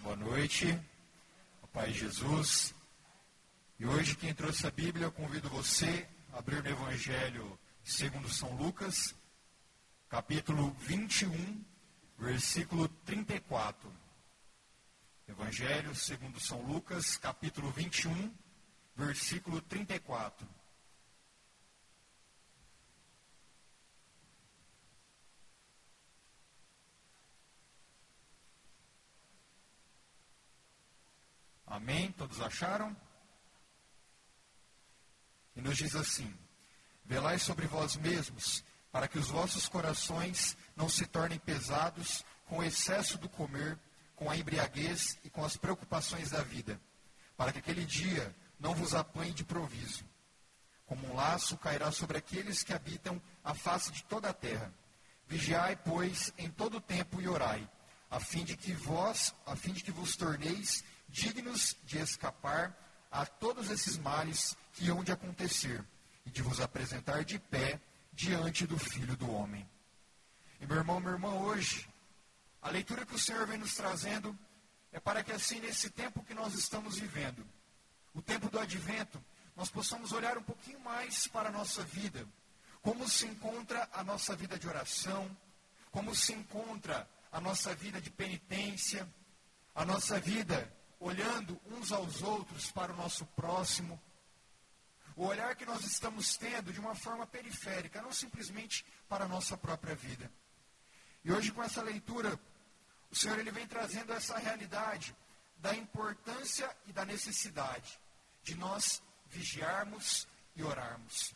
Boa noite, o Pai Jesus. E hoje quem trouxe a Bíblia, eu convido você a abrir no Evangelho segundo São Lucas, capítulo 21, versículo 34. Evangelho segundo São Lucas, capítulo 21, versículo 34. Amém? Todos acharam? E nos diz assim: Velai sobre vós mesmos, para que os vossos corações não se tornem pesados com o excesso do comer, com a embriaguez e com as preocupações da vida, para que aquele dia não vos apanhe de proviso. Como um laço cairá sobre aqueles que habitam a face de toda a terra. Vigiai, pois, em todo o tempo e orai, a fim de que vós, a fim de que vos torneis dignos de escapar a todos esses males que hão de acontecer e de vos apresentar de pé diante do Filho do Homem. E meu irmão, minha irmã, hoje, a leitura que o Senhor vem nos trazendo é para que assim, nesse tempo que nós estamos vivendo, o tempo do advento, nós possamos olhar um pouquinho mais para a nossa vida. Como se encontra a nossa vida de oração, como se encontra a nossa vida de penitência, a nossa vida olhando uns aos outros para o nosso próximo. O olhar que nós estamos tendo de uma forma periférica, não simplesmente para a nossa própria vida. E hoje, com essa leitura, o Senhor ele vem trazendo essa realidade da importância e da necessidade de nós vigiarmos e orarmos.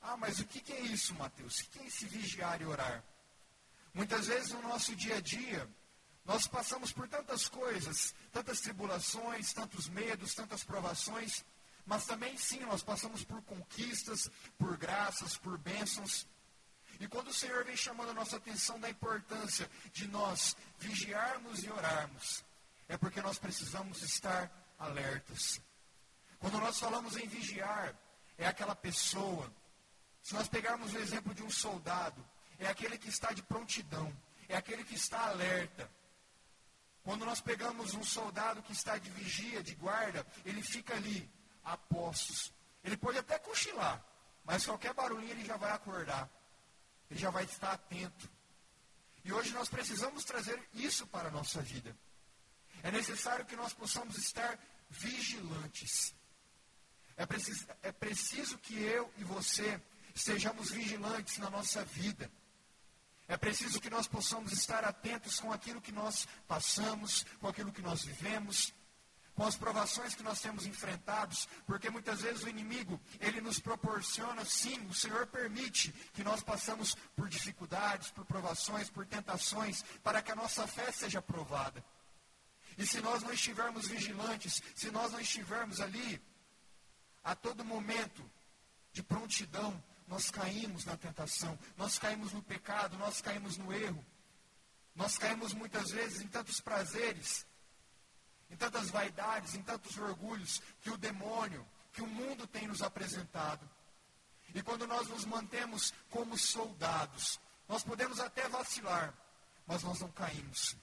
Ah, mas o que é isso, Mateus? O que é esse vigiar e orar? Muitas vezes no nosso dia a dia, nós passamos por tantas coisas, tantas tribulações, tantos medos, tantas provações, mas também sim nós passamos por conquistas, por graças, por bênçãos. E quando o Senhor vem chamando a nossa atenção da importância de nós vigiarmos e orarmos, é porque nós precisamos estar alertas. Quando nós falamos em vigiar, é aquela pessoa. Se nós pegarmos o exemplo de um soldado, é aquele que está de prontidão, é aquele que está alerta. Quando nós pegamos um soldado que está de vigia, de guarda, ele fica ali, a postos. Ele pode até cochilar, mas qualquer barulhinho ele já vai acordar. Ele já vai estar atento. E hoje nós precisamos trazer isso para a nossa vida. É necessário que nós possamos estar vigilantes. É preciso, é preciso que eu e você estejamos vigilantes na nossa vida. É preciso que nós possamos estar atentos com aquilo que nós passamos, com aquilo que nós vivemos, com as provações que nós temos enfrentados, porque muitas vezes o inimigo, ele nos proporciona, sim, o Senhor permite que nós passamos por dificuldades, por provações, por tentações, para que a nossa fé seja provada. E se nós não estivermos vigilantes, se nós não estivermos ali, a todo momento, de prontidão, nós caímos na tentação, nós caímos no pecado, nós caímos no erro. Nós caímos muitas vezes em tantos prazeres, em tantas vaidades, em tantos orgulhos que o demônio, que o mundo tem nos apresentado. E quando nós nos mantemos como soldados, nós podemos até vacilar, mas nós não caímos.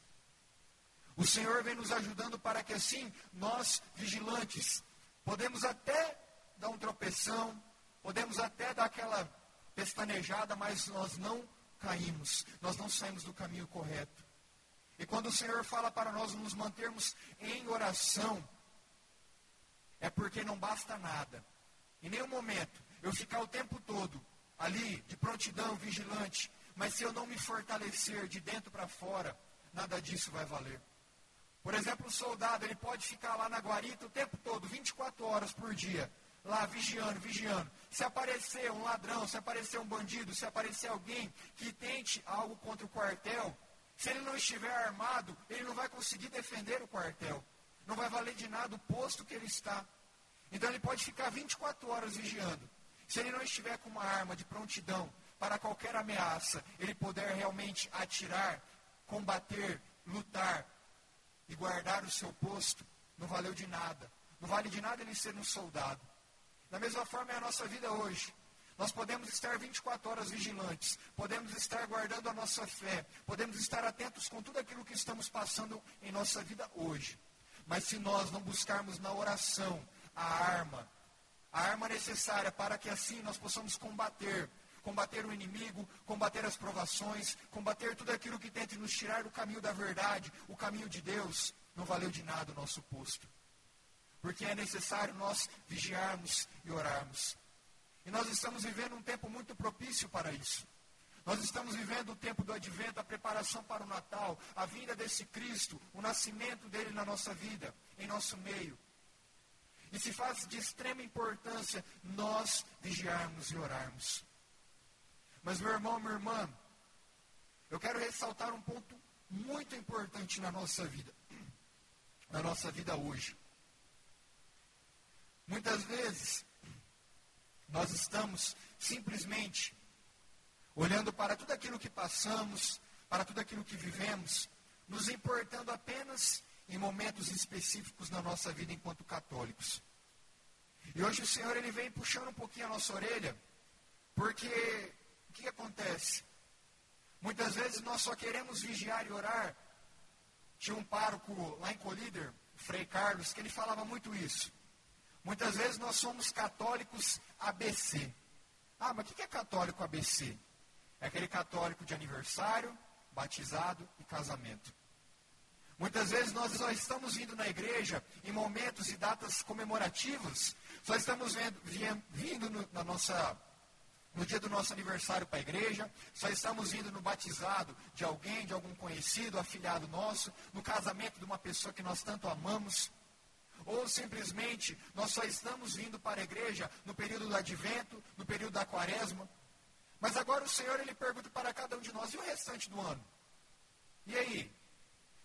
O Senhor vem nos ajudando para que assim nós, vigilantes, podemos até dar um tropeção, Podemos até dar aquela pestanejada, mas nós não caímos, nós não saímos do caminho correto. E quando o Senhor fala para nós nos mantermos em oração, é porque não basta nada. Em nenhum momento eu ficar o tempo todo ali de prontidão, vigilante, mas se eu não me fortalecer de dentro para fora, nada disso vai valer. Por exemplo, o soldado, ele pode ficar lá na guarita o tempo todo, 24 horas por dia, lá vigiando, vigiando. Se aparecer um ladrão, se aparecer um bandido, se aparecer alguém que tente algo contra o quartel, se ele não estiver armado, ele não vai conseguir defender o quartel. Não vai valer de nada o posto que ele está. Então ele pode ficar 24 horas vigiando. Se ele não estiver com uma arma de prontidão para qualquer ameaça, ele puder realmente atirar, combater, lutar e guardar o seu posto, não valeu de nada. Não vale de nada ele ser um soldado. Da mesma forma é a nossa vida hoje. Nós podemos estar 24 horas vigilantes, podemos estar guardando a nossa fé, podemos estar atentos com tudo aquilo que estamos passando em nossa vida hoje. Mas se nós não buscarmos na oração a arma, a arma necessária para que assim nós possamos combater, combater o inimigo, combater as provações, combater tudo aquilo que tente nos tirar do caminho da verdade, o caminho de Deus, não valeu de nada o nosso posto. Porque é necessário nós vigiarmos e orarmos. E nós estamos vivendo um tempo muito propício para isso. Nós estamos vivendo o tempo do advento, a preparação para o Natal, a vinda desse Cristo, o nascimento dele na nossa vida, em nosso meio. E se faz de extrema importância nós vigiarmos e orarmos. Mas, meu irmão, minha irmã, eu quero ressaltar um ponto muito importante na nossa vida, na nossa vida hoje. Muitas vezes, nós estamos simplesmente olhando para tudo aquilo que passamos, para tudo aquilo que vivemos, nos importando apenas em momentos específicos na nossa vida enquanto católicos. E hoje o Senhor ele vem puxando um pouquinho a nossa orelha, porque o que acontece? Muitas vezes nós só queremos vigiar e orar. Tinha um pároco lá em Colíder, Frei Carlos, que ele falava muito isso. Muitas vezes nós somos católicos ABC. Ah, mas o que é católico ABC? É aquele católico de aniversário, batizado e casamento. Muitas vezes nós só estamos vindo na igreja em momentos e datas comemorativas, só estamos vendo, vindo no, na nossa, no dia do nosso aniversário para a igreja, só estamos indo no batizado de alguém, de algum conhecido, afilhado nosso, no casamento de uma pessoa que nós tanto amamos. Ou simplesmente nós só estamos vindo para a igreja no período do advento, no período da quaresma. Mas agora o Senhor ele pergunta para cada um de nós, e o restante do ano? E aí?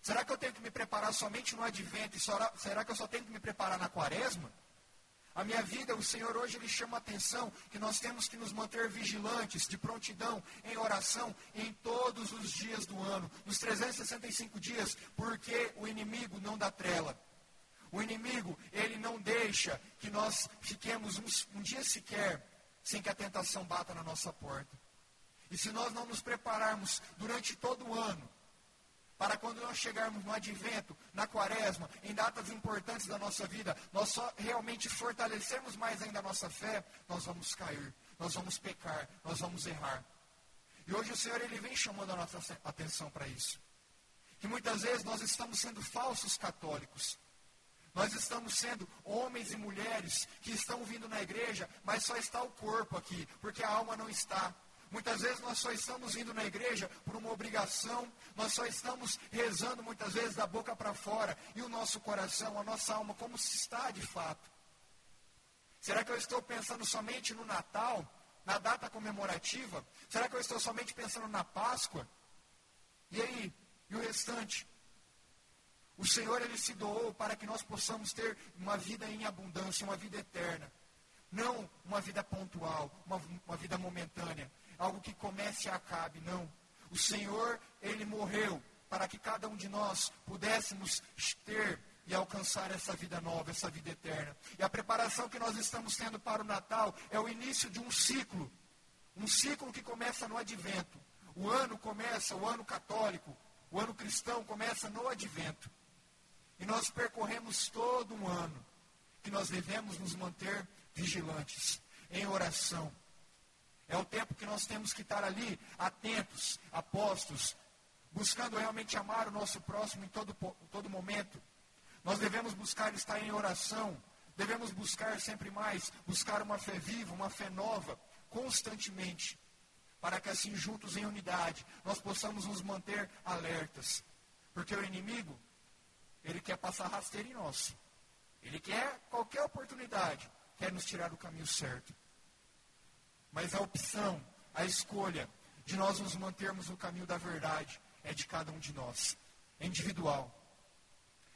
Será que eu tenho que me preparar somente no advento? E será que eu só tenho que me preparar na quaresma? A minha vida, o Senhor hoje ele chama a atenção que nós temos que nos manter vigilantes, de prontidão, em oração, em todos os dias do ano, nos 365 dias, porque o inimigo não dá trela. O inimigo, ele não deixa que nós fiquemos um, um dia sequer sem que a tentação bata na nossa porta. E se nós não nos prepararmos durante todo o ano, para quando nós chegarmos no advento, na quaresma, em datas importantes da nossa vida, nós só realmente fortalecermos mais ainda a nossa fé, nós vamos cair, nós vamos pecar, nós vamos errar. E hoje o Senhor ele vem chamando a nossa atenção para isso. Que muitas vezes nós estamos sendo falsos católicos. Nós estamos sendo homens e mulheres que estão vindo na igreja, mas só está o corpo aqui, porque a alma não está. Muitas vezes nós só estamos indo na igreja por uma obrigação, nós só estamos rezando muitas vezes da boca para fora, e o nosso coração, a nossa alma, como se está de fato? Será que eu estou pensando somente no Natal, na data comemorativa? Será que eu estou somente pensando na Páscoa? E aí? E o restante? O Senhor, Ele se doou para que nós possamos ter uma vida em abundância, uma vida eterna. Não uma vida pontual, uma, uma vida momentânea. Algo que comece e acabe, não. O Senhor, Ele morreu para que cada um de nós pudéssemos ter e alcançar essa vida nova, essa vida eterna. E a preparação que nós estamos tendo para o Natal é o início de um ciclo. Um ciclo que começa no advento. O ano começa, o ano católico, o ano cristão começa no advento. E nós percorremos todo um ano que nós devemos nos manter vigilantes, em oração. É o tempo que nós temos que estar ali, atentos, apostos, buscando realmente amar o nosso próximo em todo, todo momento. Nós devemos buscar estar em oração, devemos buscar sempre mais, buscar uma fé viva, uma fé nova, constantemente, para que assim, juntos em unidade, nós possamos nos manter alertas. Porque o inimigo, ele quer passar rasteiro em nós. Ele quer qualquer oportunidade, quer nos tirar do caminho certo. Mas a opção, a escolha de nós nos mantermos no caminho da verdade é de cada um de nós, é individual.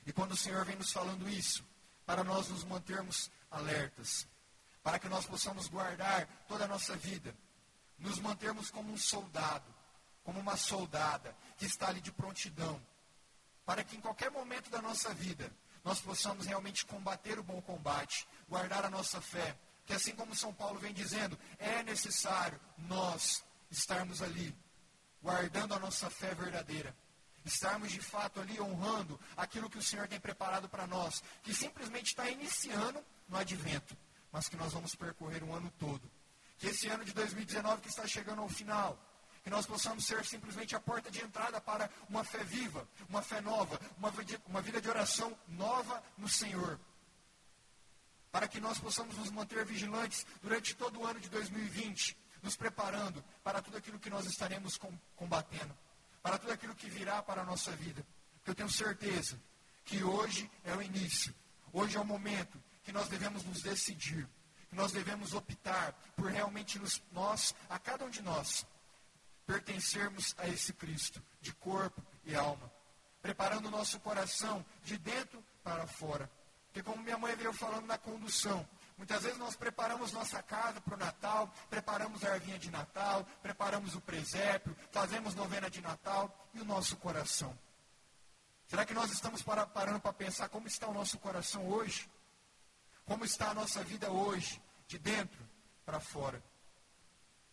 E quando o Senhor vem nos falando isso, para nós nos mantermos alertas, para que nós possamos guardar toda a nossa vida, nos mantermos como um soldado, como uma soldada que está ali de prontidão, para que em qualquer momento da nossa vida nós possamos realmente combater o bom combate, guardar a nossa fé, que assim como São Paulo vem dizendo, é necessário nós estarmos ali, guardando a nossa fé verdadeira. Estarmos de fato ali honrando aquilo que o Senhor tem preparado para nós, que simplesmente está iniciando no advento, mas que nós vamos percorrer um ano todo. Que esse ano de 2019 que está chegando ao final, que nós possamos ser simplesmente a porta de entrada para uma fé viva, uma fé nova, uma, uma vida de oração nova no Senhor. Para que nós possamos nos manter vigilantes durante todo o ano de 2020, nos preparando para tudo aquilo que nós estaremos combatendo, para tudo aquilo que virá para a nossa vida. Eu tenho certeza que hoje é o início, hoje é o momento que nós devemos nos decidir, que nós devemos optar por realmente nos, nós, a cada um de nós, pertencermos a esse Cristo, de corpo e alma, preparando o nosso coração de dentro para fora. Porque como minha mãe veio falando na condução, muitas vezes nós preparamos nossa casa para o Natal, preparamos a ervinha de Natal, preparamos o presépio, fazemos novena de Natal e o nosso coração. Será que nós estamos para, parando para pensar como está o nosso coração hoje? Como está a nossa vida hoje, de dentro para fora?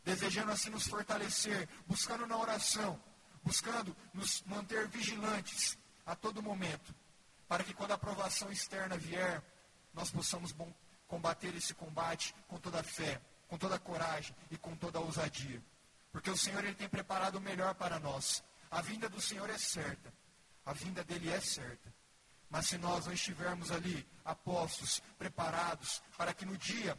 Desejando assim nos fortalecer, buscando na oração, buscando nos manter vigilantes a todo momento, para que quando a aprovação externa vier, nós possamos combater esse combate com toda a fé, com toda a coragem e com toda a ousadia. Porque o Senhor ele tem preparado o melhor para nós. A vinda do Senhor é certa. A vinda dele é certa. Mas se nós não estivermos ali, apostos, preparados, para que no dia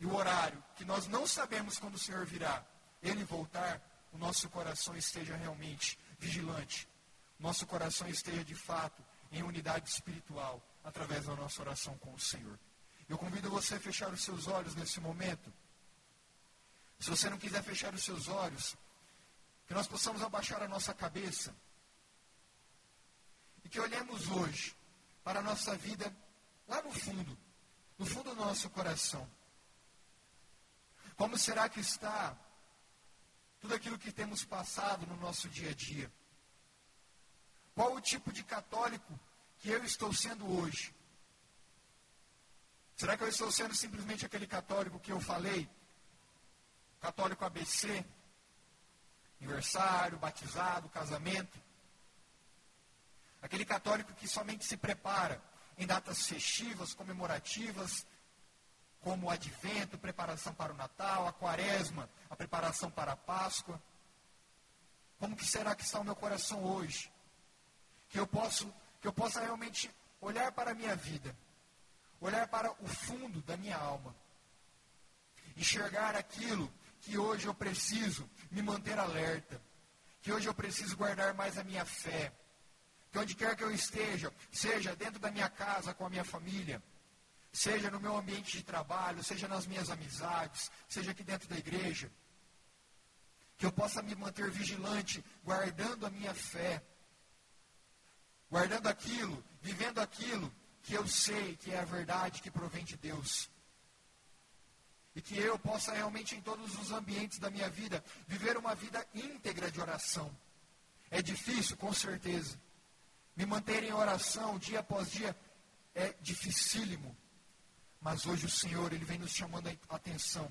e o horário, que nós não sabemos quando o Senhor virá, ele voltar, o nosso coração esteja realmente vigilante. Nosso coração esteja de fato em unidade espiritual através da nossa oração com o Senhor. Eu convido você a fechar os seus olhos nesse momento. Se você não quiser fechar os seus olhos, que nós possamos abaixar a nossa cabeça e que olhemos hoje para a nossa vida lá no fundo, no fundo do nosso coração. Como será que está tudo aquilo que temos passado no nosso dia a dia? Qual o tipo de católico que eu estou sendo hoje? Será que eu estou sendo simplesmente aquele católico que eu falei? Católico ABC? Aniversário, batizado, casamento? Aquele católico que somente se prepara em datas festivas, comemorativas, como o advento, preparação para o Natal, a quaresma, a preparação para a Páscoa. Como que será que está o meu coração hoje? Que eu posso, que eu possa realmente olhar para a minha vida, olhar para o fundo da minha alma, enxergar aquilo que hoje eu preciso me manter alerta, que hoje eu preciso guardar mais a minha fé, que onde quer que eu esteja, seja dentro da minha casa com a minha família, seja no meu ambiente de trabalho, seja nas minhas amizades, seja aqui dentro da igreja, que eu possa me manter vigilante, guardando a minha fé, guardando aquilo, vivendo aquilo que eu sei que é a verdade que provém de Deus. E que eu possa realmente, em todos os ambientes da minha vida, viver uma vida íntegra de oração. É difícil, com certeza. Me manter em oração dia após dia é dificílimo. Mas hoje o Senhor, Ele vem nos chamando a atenção.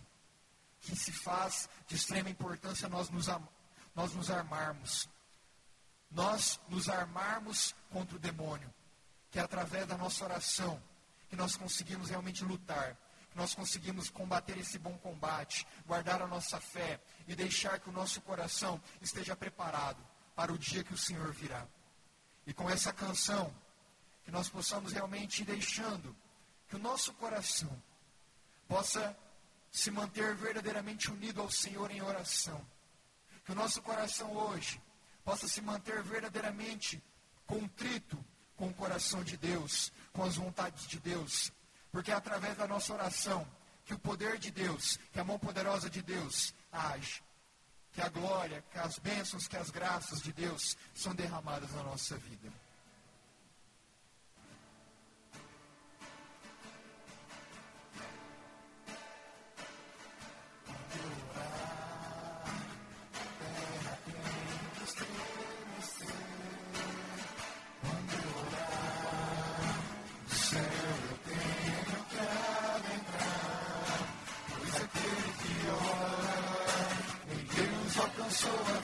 Que se faz de extrema importância nós nos, nós nos armarmos. Nós nos armarmos contra o demônio. Que é através da nossa oração que nós conseguimos realmente lutar. Que nós conseguimos combater esse bom combate. Guardar a nossa fé. E deixar que o nosso coração esteja preparado para o dia que o Senhor virá. E com essa canção, que nós possamos realmente ir deixando que o nosso coração possa se manter verdadeiramente unido ao Senhor em oração. Que o nosso coração hoje possa se manter verdadeiramente contrito com o coração de Deus, com as vontades de Deus. Porque é através da nossa oração que o poder de Deus, que a mão poderosa de Deus age. Que a glória, que as bênçãos, que as graças de Deus são derramadas na nossa vida. so